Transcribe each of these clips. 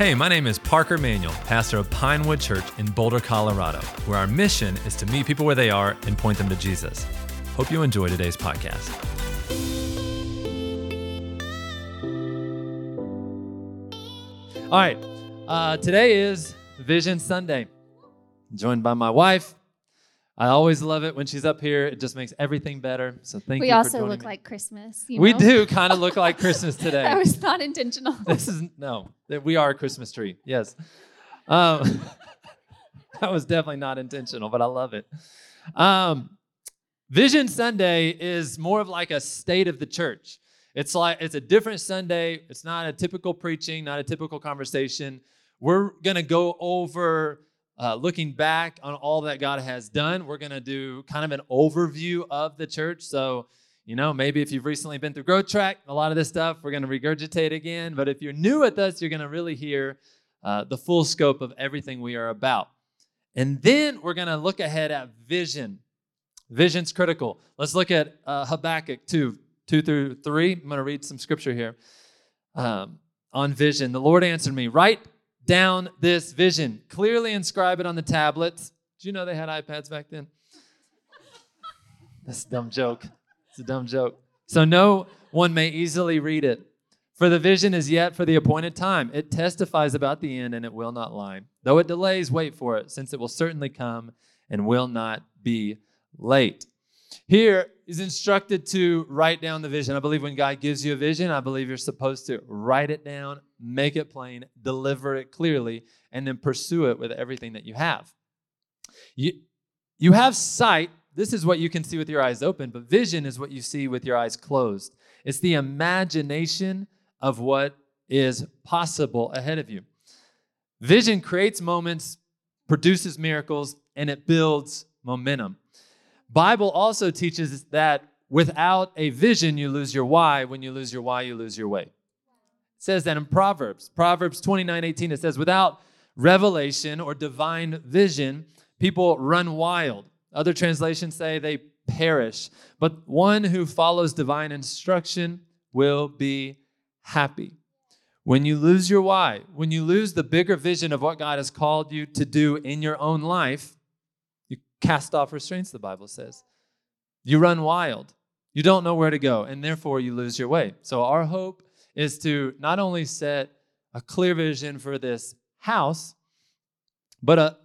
Hey, my name is Parker Manuel, pastor of Pinewood Church in Boulder, Colorado, where our mission is to meet people where they are and point them to Jesus. Hope you enjoy today's podcast. All right, uh, today is Vision Sunday. I'm joined by my wife. I always love it when she's up here. It just makes everything better. So thank we you. We also look me. like Christmas. You we know? do kind of look like Christmas today. that was not intentional. this is no we are a christmas tree yes um, that was definitely not intentional but i love it um, vision sunday is more of like a state of the church it's like it's a different sunday it's not a typical preaching not a typical conversation we're going to go over uh, looking back on all that god has done we're going to do kind of an overview of the church so you know, maybe if you've recently been through Growth Track, a lot of this stuff we're going to regurgitate again. But if you're new with us, you're going to really hear uh, the full scope of everything we are about. And then we're going to look ahead at vision. Vision's critical. Let's look at uh, Habakkuk 2, 2 through 3. I'm going to read some scripture here um, on vision. The Lord answered me, Write down this vision, clearly inscribe it on the tablets. Do you know they had iPads back then? That's a dumb joke. It's a dumb joke. So no one may easily read it. For the vision is yet for the appointed time. It testifies about the end and it will not lie. Though it delays, wait for it, since it will certainly come and will not be late. Here is instructed to write down the vision. I believe when God gives you a vision, I believe you're supposed to write it down, make it plain, deliver it clearly, and then pursue it with everything that you have. You, you have sight this is what you can see with your eyes open, but vision is what you see with your eyes closed. It's the imagination of what is possible ahead of you. Vision creates moments, produces miracles, and it builds momentum. Bible also teaches that without a vision you lose your why, when you lose your why you lose your way. It says that in Proverbs. Proverbs 29:18 it says without revelation or divine vision, people run wild. Other translations say they perish. But one who follows divine instruction will be happy. When you lose your why, when you lose the bigger vision of what God has called you to do in your own life, cast off restraints, the Bible says. You run wild. You don't know where to go, and therefore you lose your way. So, our hope is to not only set a clear vision for this house, but a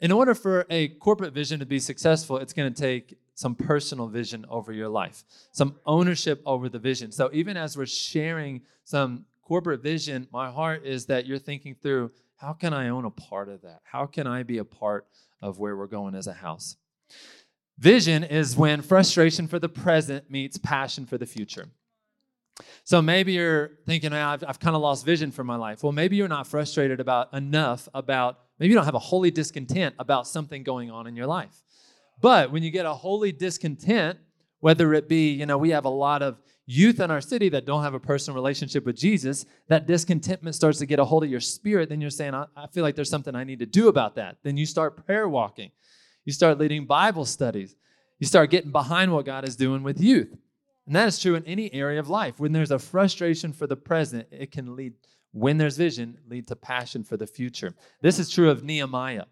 in order for a corporate vision to be successful, it's going to take some personal vision over your life, some ownership over the vision. So even as we're sharing some corporate vision, my heart is that you're thinking through how can I own a part of that? How can I be a part of where we're going as a house? Vision is when frustration for the present meets passion for the future. So maybe you're thinking, I've, I've kind of lost vision for my life. Well, maybe you're not frustrated about enough about Maybe you don't have a holy discontent about something going on in your life. But when you get a holy discontent, whether it be, you know, we have a lot of youth in our city that don't have a personal relationship with Jesus, that discontentment starts to get a hold of your spirit, then you're saying, I, I feel like there's something I need to do about that. Then you start prayer walking. You start leading Bible studies. You start getting behind what God is doing with youth. And that is true in any area of life. When there's a frustration for the present, it can lead when there's vision, lead to passion for the future. This is true of Nehemiah.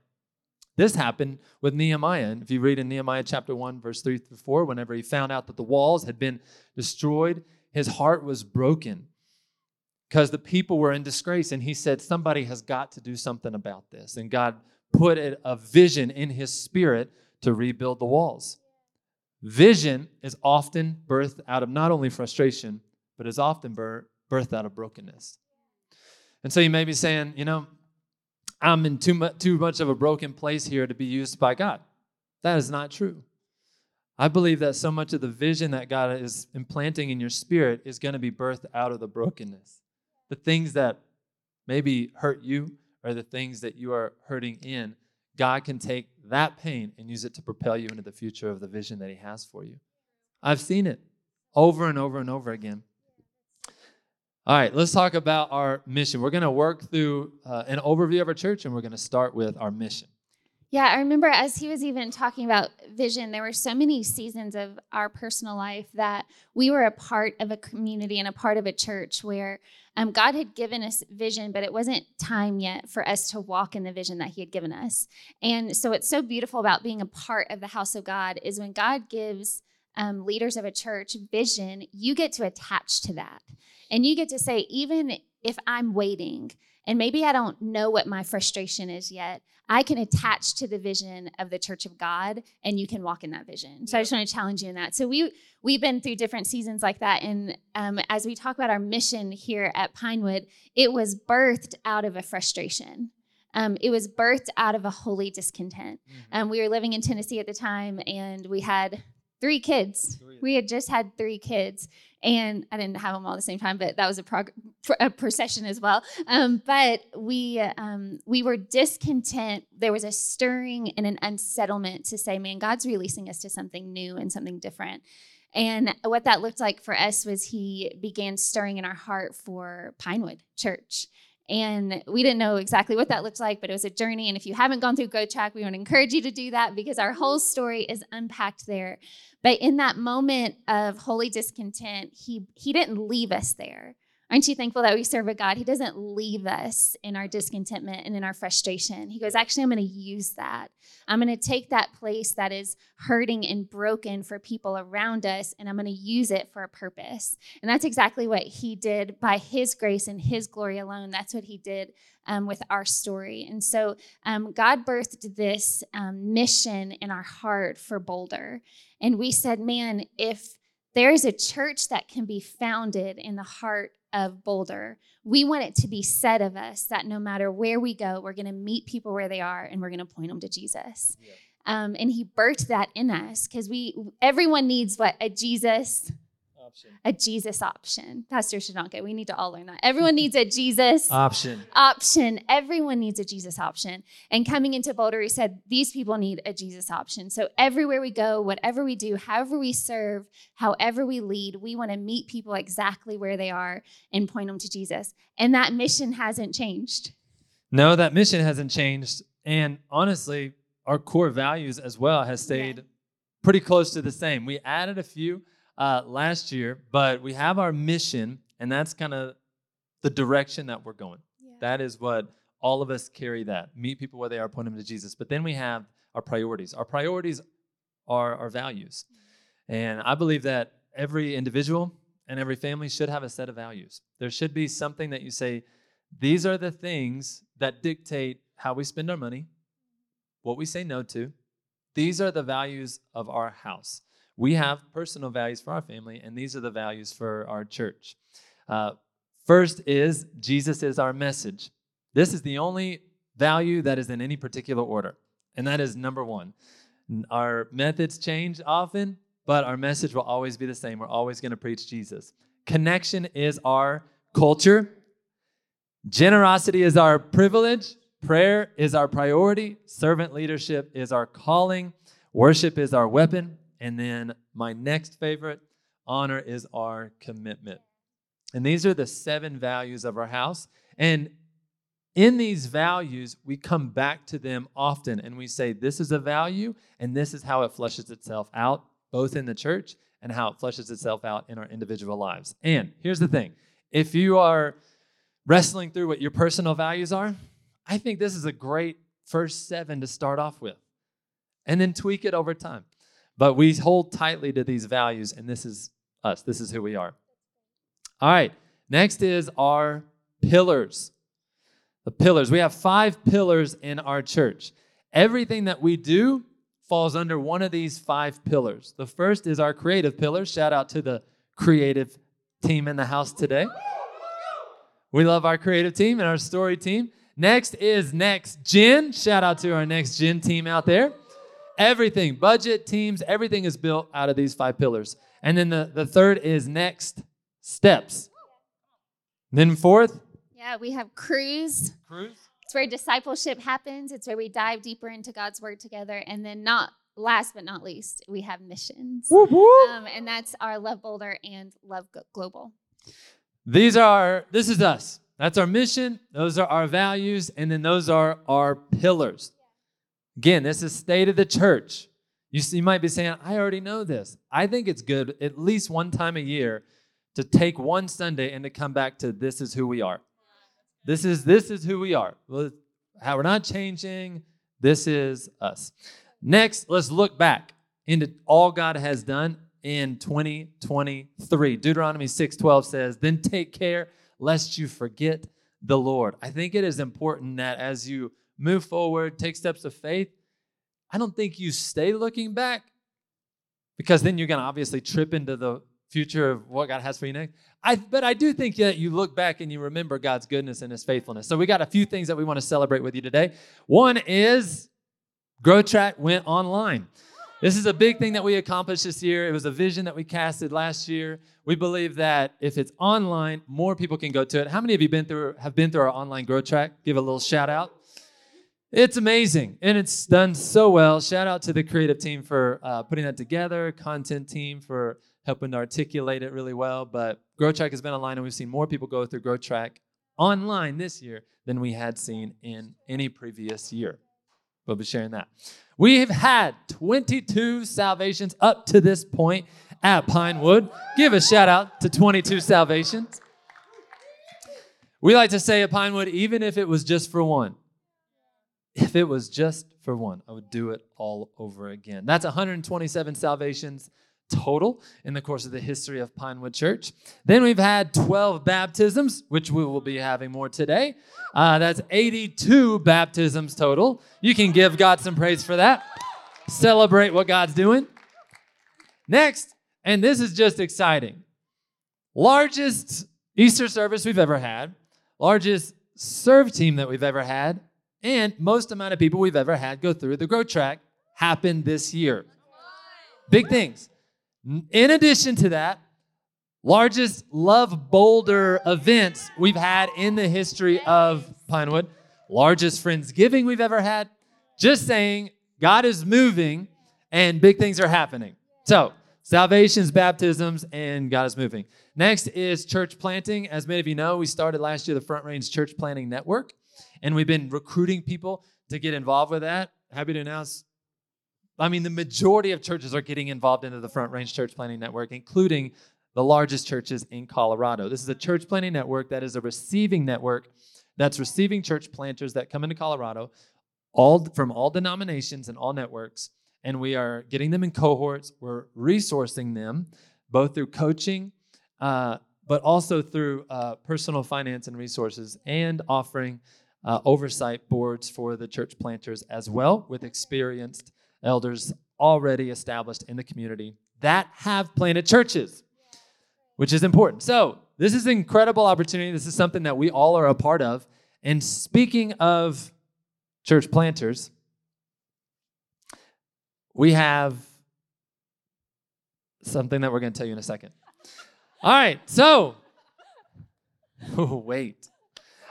This happened with Nehemiah. And if you read in Nehemiah chapter 1, verse 3 through 4, whenever he found out that the walls had been destroyed, his heart was broken because the people were in disgrace. And he said, Somebody has got to do something about this. And God put a vision in his spirit to rebuild the walls. Vision is often birthed out of not only frustration, but is often birthed out of brokenness. And so you may be saying, you know, I'm in too much, too much of a broken place here to be used by God. That is not true. I believe that so much of the vision that God is implanting in your spirit is going to be birthed out of the brokenness. The things that maybe hurt you or the things that you are hurting in, God can take that pain and use it to propel you into the future of the vision that He has for you. I've seen it over and over and over again. All right, let's talk about our mission. We're going to work through uh, an overview of our church and we're going to start with our mission. Yeah, I remember as he was even talking about vision, there were so many seasons of our personal life that we were a part of a community and a part of a church where um, God had given us vision, but it wasn't time yet for us to walk in the vision that He had given us. And so, it's so beautiful about being a part of the house of God is when God gives um, leaders of a church vision, you get to attach to that. And you get to say, even if I'm waiting, and maybe I don't know what my frustration is yet, I can attach to the vision of the church of God and you can walk in that vision. So I just want to challenge you in that. So we we've been through different seasons like that. And um, as we talk about our mission here at Pinewood, it was birthed out of a frustration. Um, it was birthed out of a holy discontent. Mm-hmm. Um, we were living in Tennessee at the time and we had three kids. Three. We had just had three kids and I didn't have them all at the same time, but that was a, prog- a procession as well. Um, but we um, we were discontent. There was a stirring and an unsettlement to say, "Man, God's releasing us to something new and something different." And what that looked like for us was He began stirring in our heart for Pinewood Church. And we didn't know exactly what that looked like, but it was a journey. And if you haven't gone through Grow Track, we want to encourage you to do that because our whole story is unpacked there. But in that moment of holy discontent, he, he didn't leave us there. Aren't you thankful that we serve a God? He doesn't leave us in our discontentment and in our frustration. He goes, Actually, I'm going to use that. I'm going to take that place that is hurting and broken for people around us, and I'm going to use it for a purpose. And that's exactly what He did by His grace and His glory alone. That's what He did um, with our story. And so um, God birthed this um, mission in our heart for Boulder. And we said, Man, if there is a church that can be founded in the heart of Boulder. We want it to be said of us that no matter where we go, we're going to meet people where they are and we're going to point them to Jesus. Yeah. Um, and he birthed that in us because we everyone needs what a Jesus option. A Jesus option. Pastor Shadanka, we need to all learn that. Everyone needs a Jesus option. Option. Everyone needs a Jesus option. And coming into Boulder, he said, these people need a Jesus option. So everywhere we go, whatever we do, however we serve, however we lead, we want to meet people exactly where they are and point them to Jesus. And that mission hasn't changed. No, that mission hasn't changed. And honestly, our core values as well has stayed yeah. pretty close to the same. We added a few uh, last year, but we have our mission, and that's kind of the direction that we're going. Yeah. That is what all of us carry that meet people where they are, point them to Jesus. But then we have our priorities. Our priorities are our values. Mm-hmm. And I believe that every individual and every family should have a set of values. There should be something that you say, these are the things that dictate how we spend our money, what we say no to. These are the values of our house we have personal values for our family, and these are the values for our church. Uh, first is Jesus is our message. This is the only value that is in any particular order, and that is number one. Our methods change often, but our message will always be the same. We're always going to preach Jesus. Connection is our culture. Generosity is our privilege. Prayer is our priority. Servant leadership is our calling. Worship is our weapon. And then my next favorite honor is our commitment. And these are the seven values of our house. And in these values, we come back to them often and we say, This is a value, and this is how it flushes itself out, both in the church and how it flushes itself out in our individual lives. And here's the thing if you are wrestling through what your personal values are, I think this is a great first seven to start off with, and then tweak it over time. But we hold tightly to these values, and this is us. This is who we are. All right, next is our pillars. The pillars. We have five pillars in our church. Everything that we do falls under one of these five pillars. The first is our creative pillar. Shout out to the creative team in the house today. We love our creative team and our story team. Next is Next Gen. Shout out to our Next Gen team out there. Everything, budget, teams, everything is built out of these five pillars. And then the, the third is next steps. Then fourth? Yeah, we have cruise. Cruise. It's where discipleship happens. It's where we dive deeper into God's word together. And then not last but not least, we have missions. Um, and that's our Love Boulder and Love Global. These are this is us. That's our mission. Those are our values, and then those are our pillars. Again, this is state of the church. You, see, you might be saying, I already know this. I think it's good at least one time a year to take one Sunday and to come back to this is who we are. This is this is who we are. How we're not changing. This is us. Next, let's look back into all God has done in 2023. Deuteronomy 6:12 says, "Then take care lest you forget the Lord." I think it is important that as you move forward, take steps of faith, I don't think you stay looking back because then you're going to obviously trip into the future of what God has for you next. I, but I do think that you look back and you remember God's goodness and His faithfulness. So we got a few things that we want to celebrate with you today. One is Grow Track went online. This is a big thing that we accomplished this year. It was a vision that we casted last year. We believe that if it's online, more people can go to it. How many of you been through have been through our online Grow Track? Give a little shout out. It's amazing and it's done so well. Shout out to the creative team for uh, putting that together, content team for helping to articulate it really well. But Grow Track has been online and we've seen more people go through Grow Track online this year than we had seen in any previous year. We'll be sharing that. We have had 22 salvations up to this point at Pinewood. Give a shout out to 22 salvations. We like to say at Pinewood, even if it was just for one, if it was just for one, I would do it all over again. That's 127 salvations total in the course of the history of Pinewood Church. Then we've had 12 baptisms, which we will be having more today. Uh, that's 82 baptisms total. You can give God some praise for that. Celebrate what God's doing. Next, and this is just exciting largest Easter service we've ever had, largest serve team that we've ever had, and most amount of people we've ever had go through the Grow Track happened this year. Big things. In addition to that, largest Love Boulder events we've had in the history of Pinewood, largest Friendsgiving we've ever had. Just saying, God is moving and big things are happening. So, salvations, baptisms, and God is moving. Next is church planting. As many of you know, we started last year the Front Range Church Planting Network, and we've been recruiting people to get involved with that. Happy to announce I mean, the majority of churches are getting involved into the Front Range Church Planting Network, including the largest churches in Colorado. This is a church planting network that is a receiving network that's receiving church planters that come into Colorado, all from all denominations and all networks, and we are getting them in cohorts. We're resourcing them both through coaching, uh, but also through uh, personal finance and resources, and offering uh, oversight boards for the church planters as well with experienced elders already established in the community that have planted churches, which is important. So, this is an incredible opportunity. This is something that we all are a part of. And speaking of church planters, we have something that we're going to tell you in a second. All right, so oh, wait.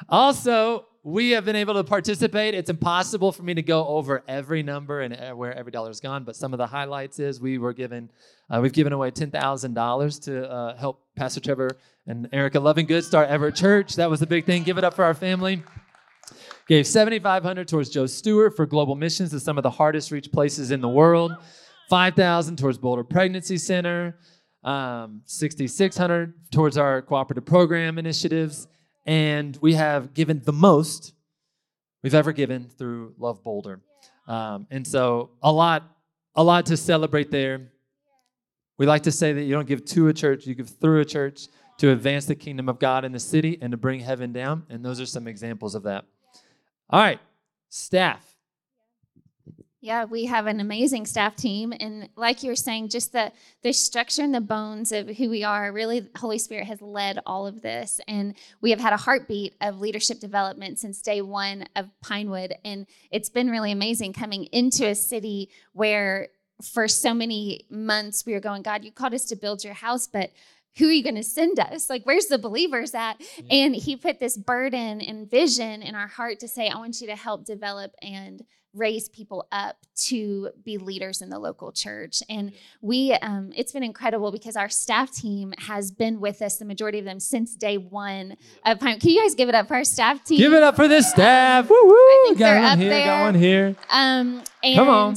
Also, we have been able to participate. It's impossible for me to go over every number and where every dollar has gone, but some of the highlights is we were given, uh, we've given away ten thousand dollars to uh, help Pastor Trevor and Erica Loving Good start Everett Church. That was a big thing. Give it up for our family. Gave seventy five hundred towards Joe Stewart for global missions to some of the hardest reached places in the world. Five thousand towards Boulder Pregnancy Center. Um, 6600 towards our cooperative program initiatives and we have given the most we've ever given through Love Boulder. Um, and so a lot, a lot to celebrate there. We like to say that you don't give to a church, you give through a church to advance the kingdom of God in the city and to bring heaven down. And those are some examples of that. All right, staff. Yeah, we have an amazing staff team, and like you were saying, just the the structure and the bones of who we are. Really, the Holy Spirit has led all of this, and we have had a heartbeat of leadership development since day one of Pinewood, and it's been really amazing coming into a city where for so many months we were going, God, you called us to build your house, but who are you going to send us? Like, where's the believers at? And he put this burden and vision in our heart to say, I want you to help develop and raise people up to be leaders in the local church. And we, um, it's been incredible because our staff team has been with us, the majority of them, since day one of Pine. Can you guys give it up for our staff team? Give it up for this staff. Woo woo. think Got they're one up here. there. Got one here. Um, and Come on.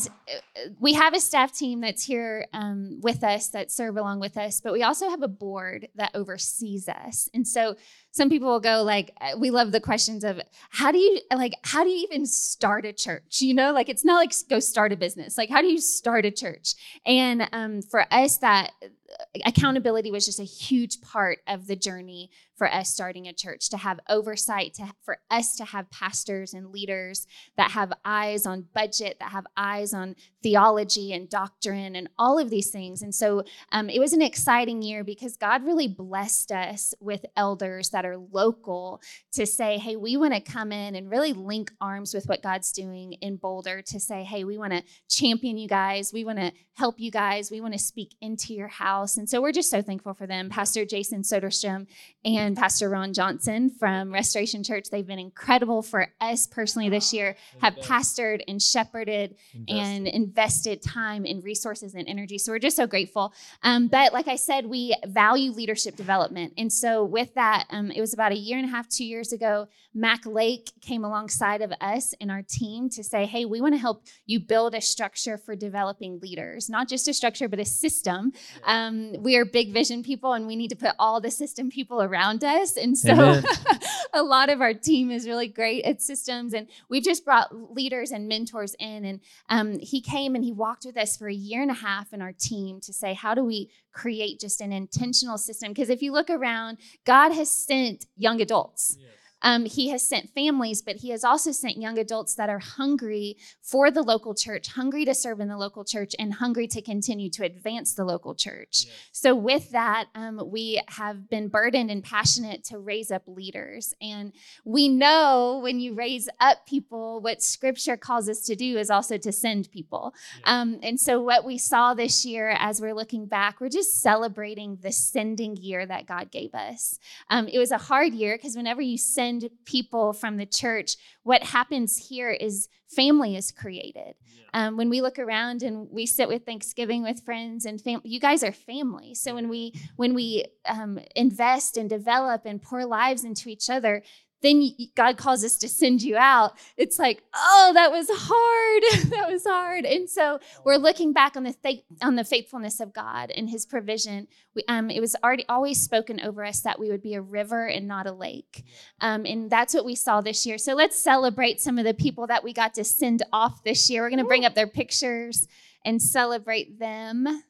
We have a staff team that's here um, with us that serve along with us, but we also have a board that oversees us. And so some people will go like, uh, we love the questions of how do you like how do you even start a church? You know, like it's not like go start a business. Like how do you start a church? And um, for us, that uh, accountability was just a huge part of the journey for us starting a church to have oversight to for us to have pastors and leaders that have eyes on budget that have eyes on theology and doctrine and all of these things. And so um, it was an exciting year because god really blessed us with elders that are local to say hey we want to come in and really link arms with what god's doing in boulder to say hey we want to champion you guys. We want to help you guys. We want to speak into your house and so we're just so thankful for them. Pastor jason soderstrom and Pastor Ron Johnson from Restoration Church. They've been incredible for us personally this year, have pastored and shepherded and invested time and resources and energy. So we're just so grateful. Um, but like I said, we value leadership development. And so with that, um, it was about a year and a half, two years ago, Mac Lake came alongside of us and our team to say, hey, we want to help you build a structure for developing leaders, not just a structure, but a system. Um, we are big vision people and we need to put all the system people around us. And so a lot of our team is really great at systems. And we've just brought leaders and mentors in. And um, he came and he walked with us for a year and a half in our team to say, how do we create just an intentional system? Because if you look around, God has sent young adults. Um, he has sent families, but he has also sent young adults that are hungry for the local church, hungry to serve in the local church, and hungry to continue to advance the local church. So, with that, um, we have been burdened and passionate to raise up leaders. And we know when you raise up people, what scripture calls us to do is also to send people. Um, and so, what we saw this year as we're looking back, we're just celebrating the sending year that God gave us. Um, it was a hard year because whenever you send people from the church, what happens here is family is created. Um, when we look around and we sit with Thanksgiving with friends and fam- you guys are family. So when we when we um, invest and develop and pour lives into each other, then God calls us to send you out. It's like, oh, that was hard. that was hard. And so we're looking back on the on the faithfulness of God and His provision. We, um, it was already always spoken over us that we would be a river and not a lake, um, and that's what we saw this year. So let's celebrate some of the people that we got to send off this year. We're going to bring up their pictures and celebrate them.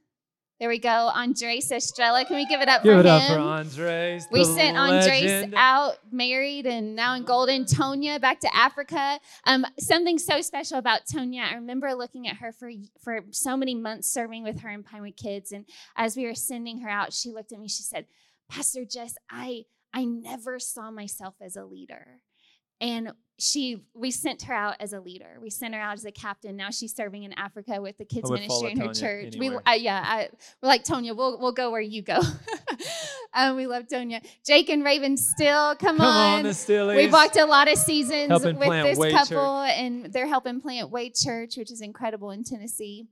There we go, Andres Estrella. Can we give it up Give for it him? up for Andres. We sent Andres legend. out married and now in Golden. Tonya back to Africa. Um, something so special about Tonya. I remember looking at her for for so many months serving with her in Pinewood Kids, and as we were sending her out, she looked at me. She said, "Pastor Jess, I I never saw myself as a leader." And she, we sent her out as a leader. We sent her out as a captain. Now she's serving in Africa with the kids ministry in her Tonya church. We, uh, yeah, I, we're like Tonya. We'll we'll go where you go. um, we love Tonya. Jake and Raven still come, Come on, on. We've walked a lot of seasons Helping with this Way couple, and they're helping plant Way Church, which is incredible in Tennessee.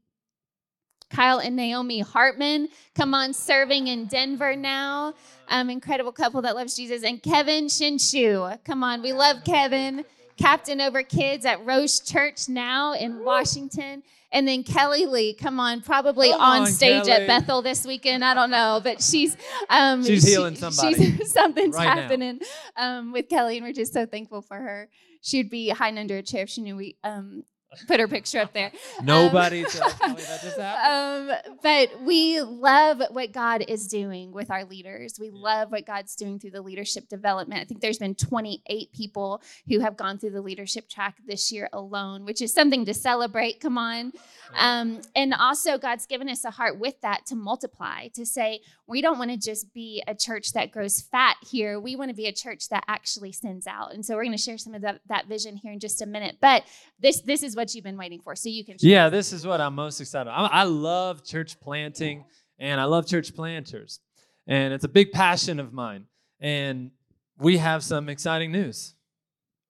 Kyle and Naomi Hartman come on serving in Denver now. Um, incredible couple that loves Jesus. And Kevin Shinshu. Come on, we love Kevin. Captain over kids at Rose Church now in Washington. And then Kelly Lee, come on, probably Come on on, stage Kelly. at Bethel this weekend. I don't know, but she's um, She's she- healing somebody she's- something's right happening um, with Kelly, and we're just so thankful for her. She'd be hiding under a chair if she knew we um, put her picture up there. Nobody Um, tells Kelly that just happened. um, but we love what God is doing with our leaders. We love what God's doing through the leadership development. I think there's been 28 people who have gone through the leadership track this year alone, which is something to celebrate. Come on. Um, and also, God's given us a heart with that to multiply, to say, we don't want to just be a church that grows fat here. We want to be a church that actually sends out. And so we're going to share some of that, that vision here in just a minute. But this this is what you've been waiting for. So you can. Yeah, this is what I'm most excited about. I love church planting and I love church planters. and it's a big passion of mine. And we have some exciting news.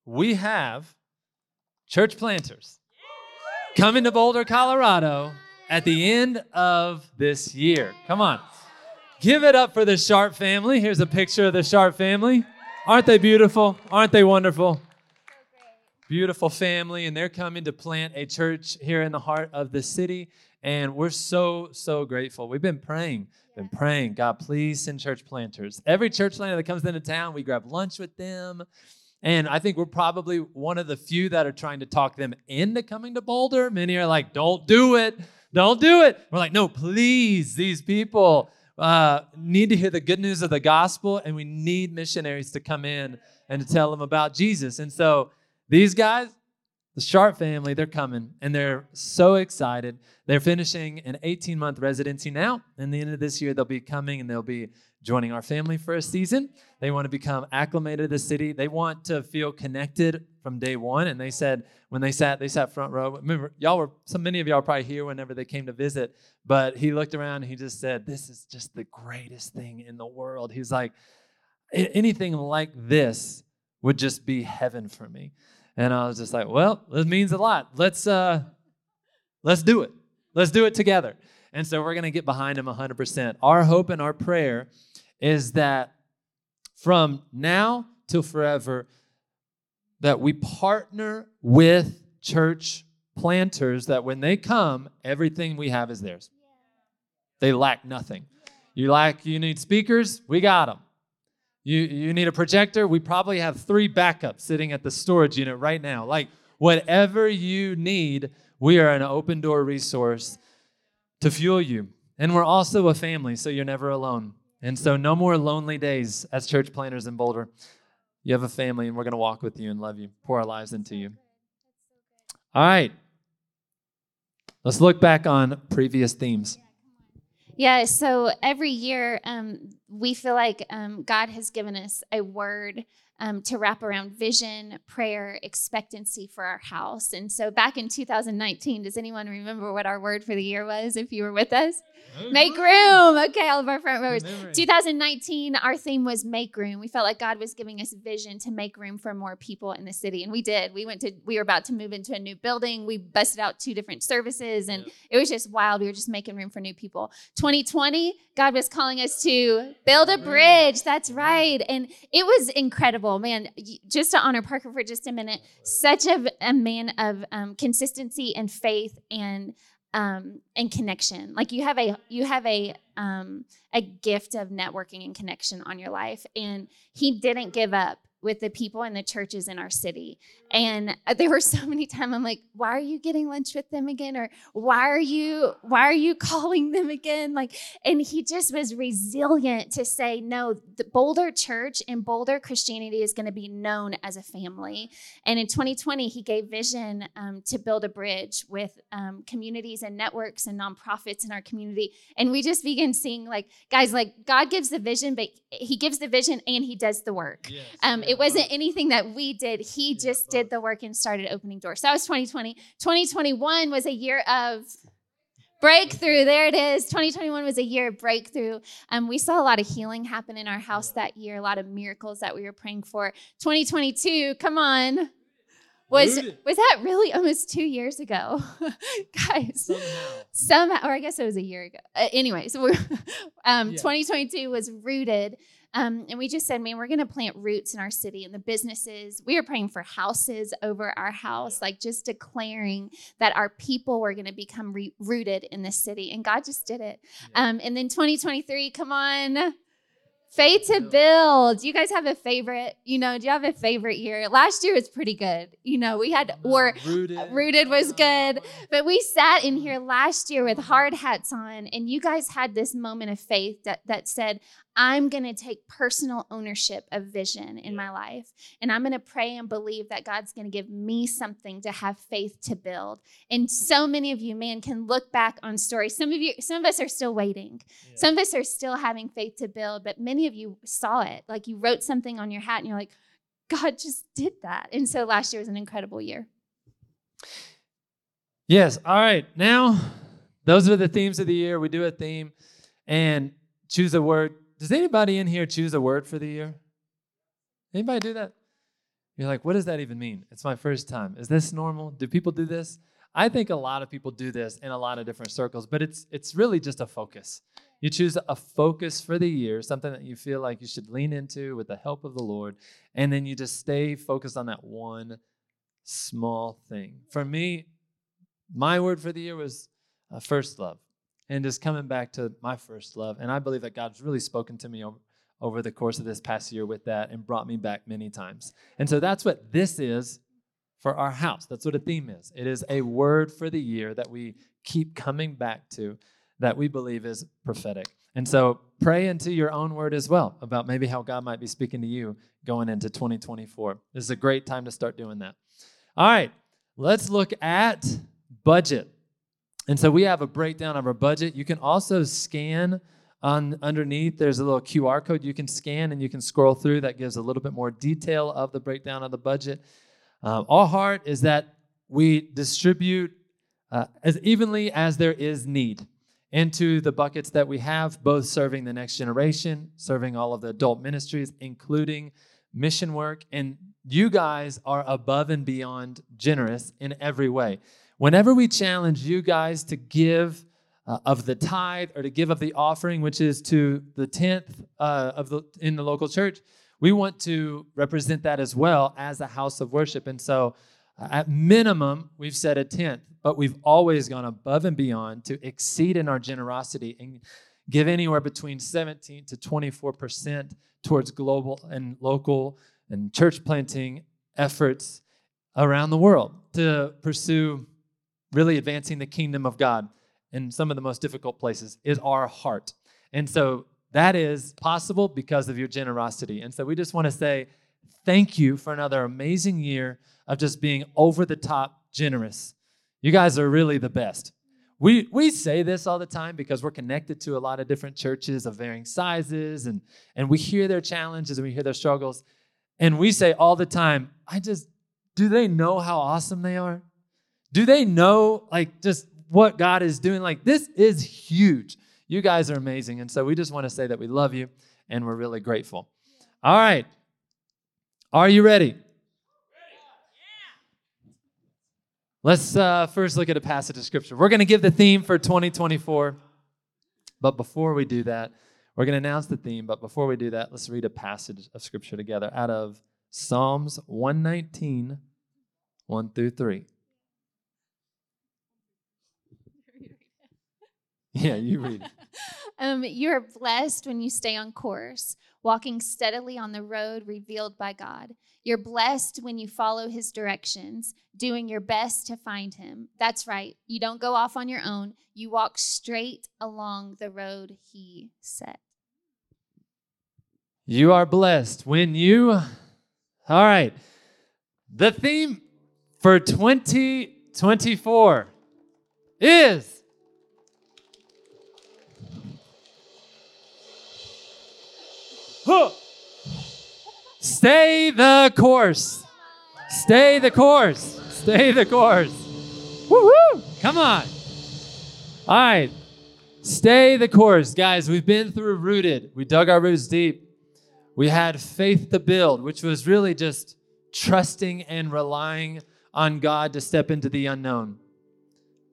We have church planters coming to Boulder, Colorado at the end of this year. Come on. Give it up for the Sharp family. Here's a picture of the Sharp family. Aren't they beautiful? Aren't they wonderful? Beautiful family, and they're coming to plant a church here in the heart of the city. And we're so, so grateful. We've been praying, been praying, God, please send church planters. Every church planter that comes into town, we grab lunch with them. And I think we're probably one of the few that are trying to talk them into coming to Boulder. Many are like, don't do it. Don't do it. We're like, no, please, these people uh, need to hear the good news of the gospel, and we need missionaries to come in and to tell them about Jesus. And so these guys, the Sharp family, they're coming and they're so excited. They're finishing an 18 month residency now. And the end of this year, they'll be coming and they'll be joining our family for a season. They want to become acclimated to the city. They want to feel connected from day one. And they said, when they sat, they sat front row. Remember, y'all were, so many of y'all probably here whenever they came to visit. But he looked around and he just said, This is just the greatest thing in the world. He's like, anything like this would just be heaven for me. And I was just like, well, this means a lot. Let's uh let's do it. Let's do it together. And so we're going to get behind him 100%. Our hope and our prayer is that from now till forever that we partner with church planters that when they come, everything we have is theirs. They lack nothing. You lack you need speakers, we got them. You, you need a projector? We probably have three backups sitting at the storage unit right now. Like, whatever you need, we are an open door resource to fuel you. And we're also a family, so you're never alone. And so, no more lonely days as church planters in Boulder. You have a family, and we're going to walk with you and love you, pour our lives into you. All right. Let's look back on previous themes. Yeah, so every year um, we feel like um, God has given us a word um, to wrap around vision, prayer, expectancy for our house. And so back in 2019, does anyone remember what our word for the year was if you were with us? Make room. Okay, all of our front rowers. 2019, our theme was make room. We felt like God was giving us vision to make room for more people in the city, and we did. We went to. We were about to move into a new building. We busted out two different services, and it was just wild. We were just making room for new people. 2020, God was calling us to build a bridge. That's right, and it was incredible, man. Just to honor Parker for just a minute, such a, a man of um, consistency and faith and um, and connection. Like you have a you have a um, a gift of networking and connection on your life, and he didn't give up with the people and the churches in our city. And uh, there were so many times I'm like, why are you getting lunch with them again? Or why are you why are you calling them again? Like, and he just was resilient to say, no, the Boulder Church and Boulder Christianity is going to be known as a family. And in 2020, he gave vision um, to build a bridge with um, communities and networks and nonprofits in our community. And we just began seeing like, guys, like God gives the vision, but he gives the vision and he does the work. Yes. Um, it wasn't anything that we did. He just did the work and started opening doors. So that was 2020. 2021 was a year of breakthrough. There it is. 2021 was a year of breakthrough. Um, we saw a lot of healing happen in our house that year, a lot of miracles that we were praying for. 2022, come on. Was was that really almost two years ago, guys? Somehow. Somehow, or I guess it was a year ago. Uh, anyway, so we're, um, yeah. 2022 was rooted um, and we just said, man, we're going to plant roots in our city and the businesses. We are praying for houses over our house, like just declaring that our people were going to become re- rooted in this city. And God just did it. Um, and then 2023, come on. Faith to build. Do you guys have a favorite? You know, do you have a favorite year? Last year was pretty good. You know, we had or rooted, rooted was good, but we sat in here last year with hard hats on, and you guys had this moment of faith that that said, I'm going to take personal ownership of vision in my life. And I'm going to pray and believe that God's going to give me something to have faith to build. And so many of you, man, can look back on stories. Some of you, some of us are still waiting. Yeah. Some of us are still having faith to build, but many of you saw it. Like you wrote something on your hat and you're like, God just did that. And so last year was an incredible year. Yes. All right. Now, those are the themes of the year. We do a theme and choose a word Does anybody in here choose a word for the year? Anybody do that? You're like, what does that even mean? It's my first time. Is this normal? Do people do this? I think a lot of people do this in a lot of different circles, but it's it's really just a focus. You choose a focus for the year, something that you feel like you should lean into with the help of the Lord, and then you just stay focused on that one small thing. For me, my word for the year was uh, first love, and just coming back to my first love. And I believe that God's really spoken to me over, over the course of this past year with that and brought me back many times. And so that's what this is for our house. That's what a theme is. It is a word for the year that we keep coming back to that we believe is prophetic. And so pray into your own word as well about maybe how God might be speaking to you going into 2024. This is a great time to start doing that. All right, let's look at budget. And so we have a breakdown of our budget. You can also scan on underneath there's a little QR code you can scan and you can scroll through that gives a little bit more detail of the breakdown of the budget. Um, our heart is that we distribute uh, as evenly as there is need into the buckets that we have, both serving the next generation, serving all of the adult ministries, including mission work. And you guys are above and beyond generous in every way. Whenever we challenge you guys to give uh, of the tithe or to give of the offering, which is to the tenth uh, of the in the local church, we want to represent that as well as a house of worship. And so, uh, at minimum, we've set a tenth but we've always gone above and beyond to exceed in our generosity and give anywhere between 17 to 24% towards global and local and church planting efforts around the world to pursue really advancing the kingdom of God in some of the most difficult places is our heart. And so that is possible because of your generosity. And so we just want to say thank you for another amazing year of just being over the top generous you guys are really the best. We, we say this all the time because we're connected to a lot of different churches of varying sizes and, and we hear their challenges and we hear their struggles. And we say all the time, I just, do they know how awesome they are? Do they know, like, just what God is doing? Like, this is huge. You guys are amazing. And so we just want to say that we love you and we're really grateful. All right. Are you ready? Let's uh, first look at a passage of scripture. We're going to give the theme for 2024. But before we do that, we're going to announce the theme. But before we do that, let's read a passage of scripture together out of Psalms 119, 1 through 3. Yeah, you read. um, you're blessed when you stay on course, walking steadily on the road revealed by God. You're blessed when you follow his directions, doing your best to find him. That's right. You don't go off on your own. You walk straight along the road he set. You are blessed when you. All right. The theme for 2024 is Huh. Stay the course. Stay the course. Stay the course. Woo-hoo! Come on. All right. Stay the course. Guys, we've been through rooted. We dug our roots deep. We had faith to build, which was really just trusting and relying on God to step into the unknown,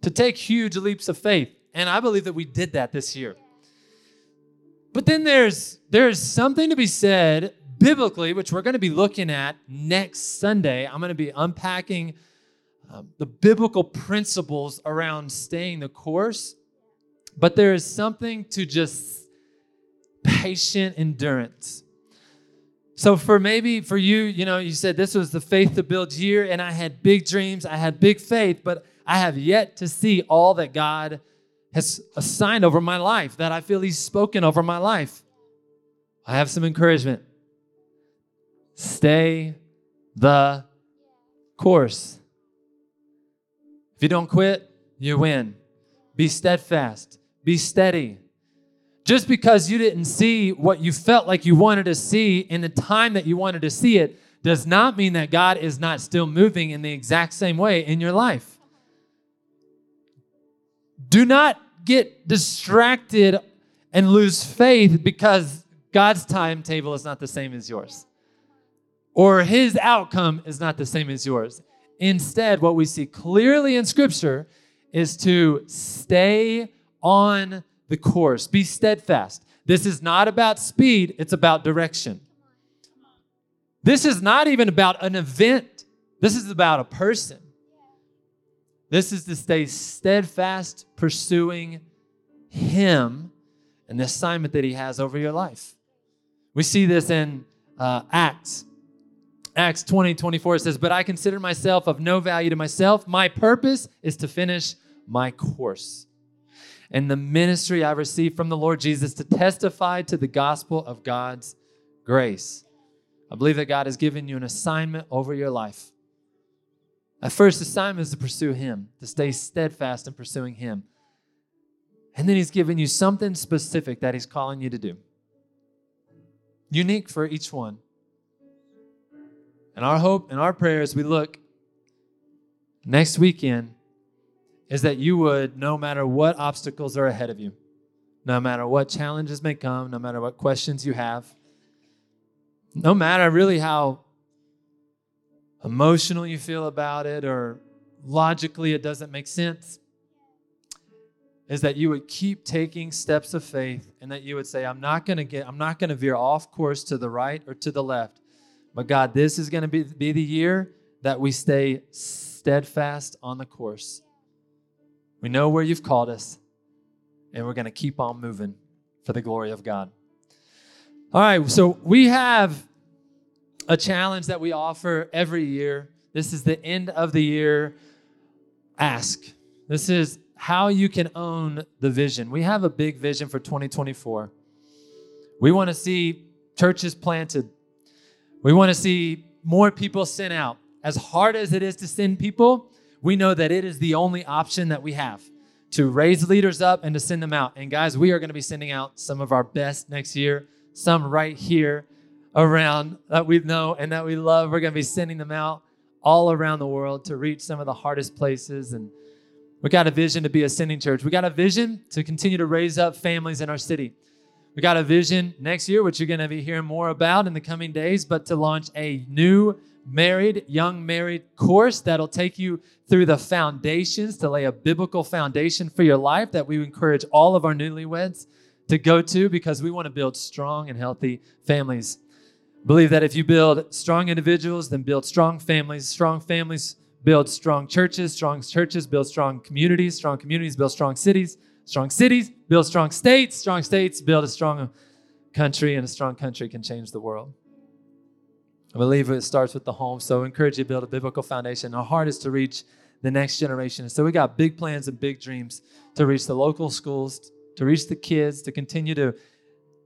to take huge leaps of faith. And I believe that we did that this year. But then there's there's something to be said biblically, which we're going to be looking at next Sunday. I'm going to be unpacking um, the biblical principles around staying the course. But there is something to just patient endurance. So for maybe for you, you know, you said this was the faith to build year, and I had big dreams, I had big faith, but I have yet to see all that God has assigned over my life, that I feel He's spoken over my life. I have some encouragement. Stay the course. If you don't quit, you win. Be steadfast, be steady. Just because you didn't see what you felt like you wanted to see in the time that you wanted to see it does not mean that God is not still moving in the exact same way in your life. Do not get distracted and lose faith because God's timetable is not the same as yours, or his outcome is not the same as yours. Instead, what we see clearly in Scripture is to stay on the course, be steadfast. This is not about speed, it's about direction. This is not even about an event, this is about a person. This is to stay steadfast, pursuing Him and the assignment that He has over your life. We see this in uh, Acts. Acts 20, 24 says, But I consider myself of no value to myself. My purpose is to finish my course and the ministry I received from the Lord Jesus to testify to the gospel of God's grace. I believe that God has given you an assignment over your life. That first assignment is to pursue Him, to stay steadfast in pursuing Him. And then He's given you something specific that He's calling you to do, unique for each one. And our hope and our prayer as we look next weekend is that you would, no matter what obstacles are ahead of you, no matter what challenges may come, no matter what questions you have, no matter really how emotional you feel about it or logically it doesn't make sense, is that you would keep taking steps of faith and that you would say, I'm not going to get, I'm not going to veer off course to the right or to the left. But God, this is going to be, be the year that we stay steadfast on the course. We know where you've called us, and we're going to keep on moving for the glory of God. All right, so we have a challenge that we offer every year. This is the end of the year ask. This is how you can own the vision. We have a big vision for 2024. We want to see churches planted. We want to see more people sent out. As hard as it is to send people, we know that it is the only option that we have to raise leaders up and to send them out. And guys, we are going to be sending out some of our best next year, some right here around that we know and that we love. We're going to be sending them out all around the world to reach some of the hardest places. And we got a vision to be a sending church. We got a vision to continue to raise up families in our city. We got a vision next year, which you're going to be hearing more about in the coming days, but to launch a new married, young married course that'll take you through the foundations to lay a biblical foundation for your life that we encourage all of our newlyweds to go to because we want to build strong and healthy families believe that if you build strong individuals, then build strong families. Strong families build strong churches. Strong churches build strong communities. Strong communities build strong cities. Strong cities build strong states. Strong states build a strong country, and a strong country can change the world. I believe it starts with the home. So I encourage you to build a biblical foundation. Our heart is to reach the next generation. So we got big plans and big dreams to reach the local schools, to reach the kids, to continue to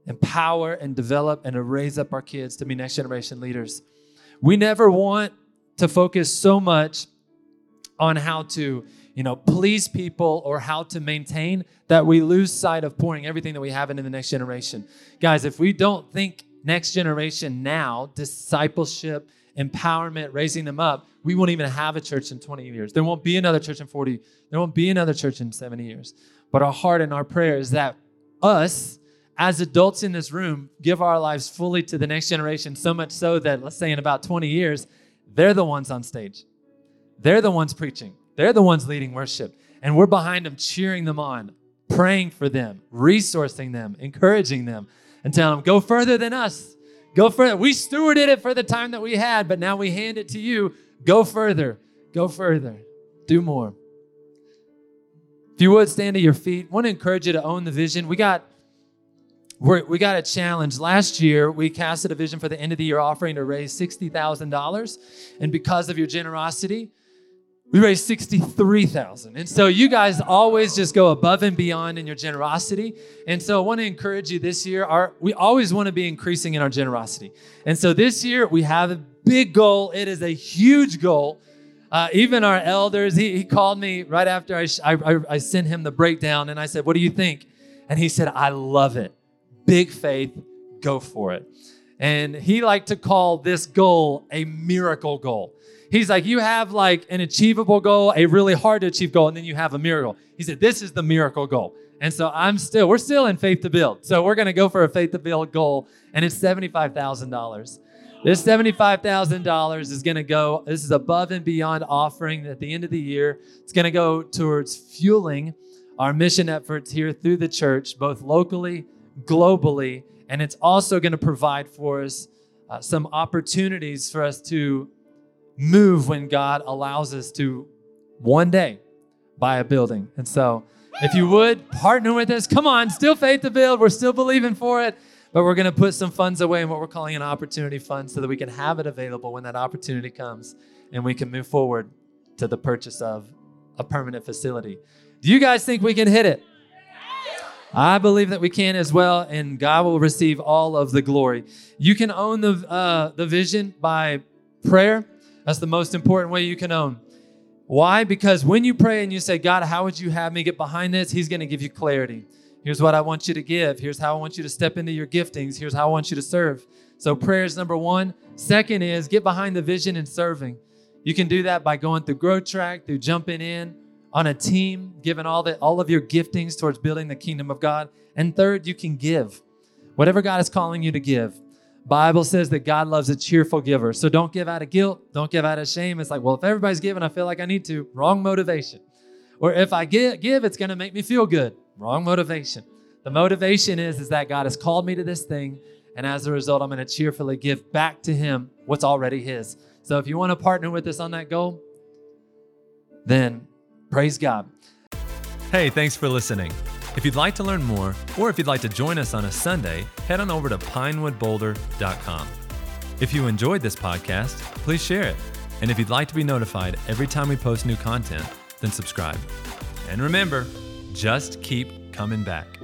empower and develop and to raise up our kids to be next generation leaders. We never want to focus so much on how to, you know, please people or how to maintain that we lose sight of pouring everything that we have into the next generation. Guys, if we don't think next generation now, discipleship, empowerment, raising them up, we won't even have a church in 20 years. There won't be another church in 40. There won't be another church in 70 years. But our heart and our prayer is that us as adults in this room, give our lives fully to the next generation, so much so that, let's say, in about 20 years, they're the ones on stage. They're the ones preaching. They're the ones leading worship. And we're behind them, cheering them on, praying for them, resourcing them, encouraging them, and telling them, go further than us. Go further. We stewarded it for the time that we had, but now we hand it to you. Go further. Go further. Do more. If you would stand to your feet, I want to encourage you to own the vision. We got we're, we got a challenge. Last year, we casted a vision for the end of the year offering to raise $60,000. And because of your generosity, we raised 63,000. And so you guys always just go above and beyond in your generosity. And so I want to encourage you this year, our, we always want to be increasing in our generosity. And so this year we have a big goal. It is a huge goal. Uh, even our elders, he, he called me right after I, I, I sent him the breakdown and I said, What do you think? And he said, I love it big faith, go for it. And he liked to call this goal a miracle goal. He's like, you have like an achievable goal, a really hard to achieve goal, and then you have a miracle. He said, this is the miracle goal. And so I'm still, we're still in faith to build. So we're going to go for a faith to build goal, and it's $75,000. This $75,000 is going to go, this is above and beyond offering at the end of the year. It's going to go towards fueling our mission efforts here through the church, both locally, globally, and it's also going to provide for us uh, some opportunities for us to move when God allows us to one day buy a building. And so, if you would partner with us, come on, still faith to build. We're still believing for it but we're going to put some funds away in what we're calling an opportunity fund so that we can have it available when that opportunity comes and we can move forward to the purchase of a permanent facility. Do you guys think we can hit it? I believe that we can as well, and God will receive all of the glory. You can own the uh, the vision by prayer. That's the most important way you can own. Why? Because when you pray and you say, God, how would you have me get behind this? He's going to give you clarity. Here's what I want you to give. Here's how I want you to step into your giftings. Here's how I want you to serve. So, prayer is number one. Second is get behind the vision and serving. You can do that by going through Grow Track, through jumping in on a team, giving all the all of your giftings towards building the kingdom of God. And third, you can give. Whatever God is calling you to give. Bible says that God loves a cheerful giver. So don't give out of guilt, don't give out of shame. It's like, well, if everybody's giving, I feel like I need to. Wrong motivation. Or if I give, give it's going to make me feel good. Wrong motivation. The motivation is, is that God has called me to this thing, and as a result, I'm going to cheerfully give back to Him what's already His. So if you want to partner with us on that goal, then praise God. Hey, thanks for listening. If you'd like to learn more, or if you'd like to join us on a Sunday, head on over to pinewoodboulder.com. If you enjoyed this podcast, please share it. And if you'd like to be notified every time we post new content, then subscribe. And remember, just keep coming back.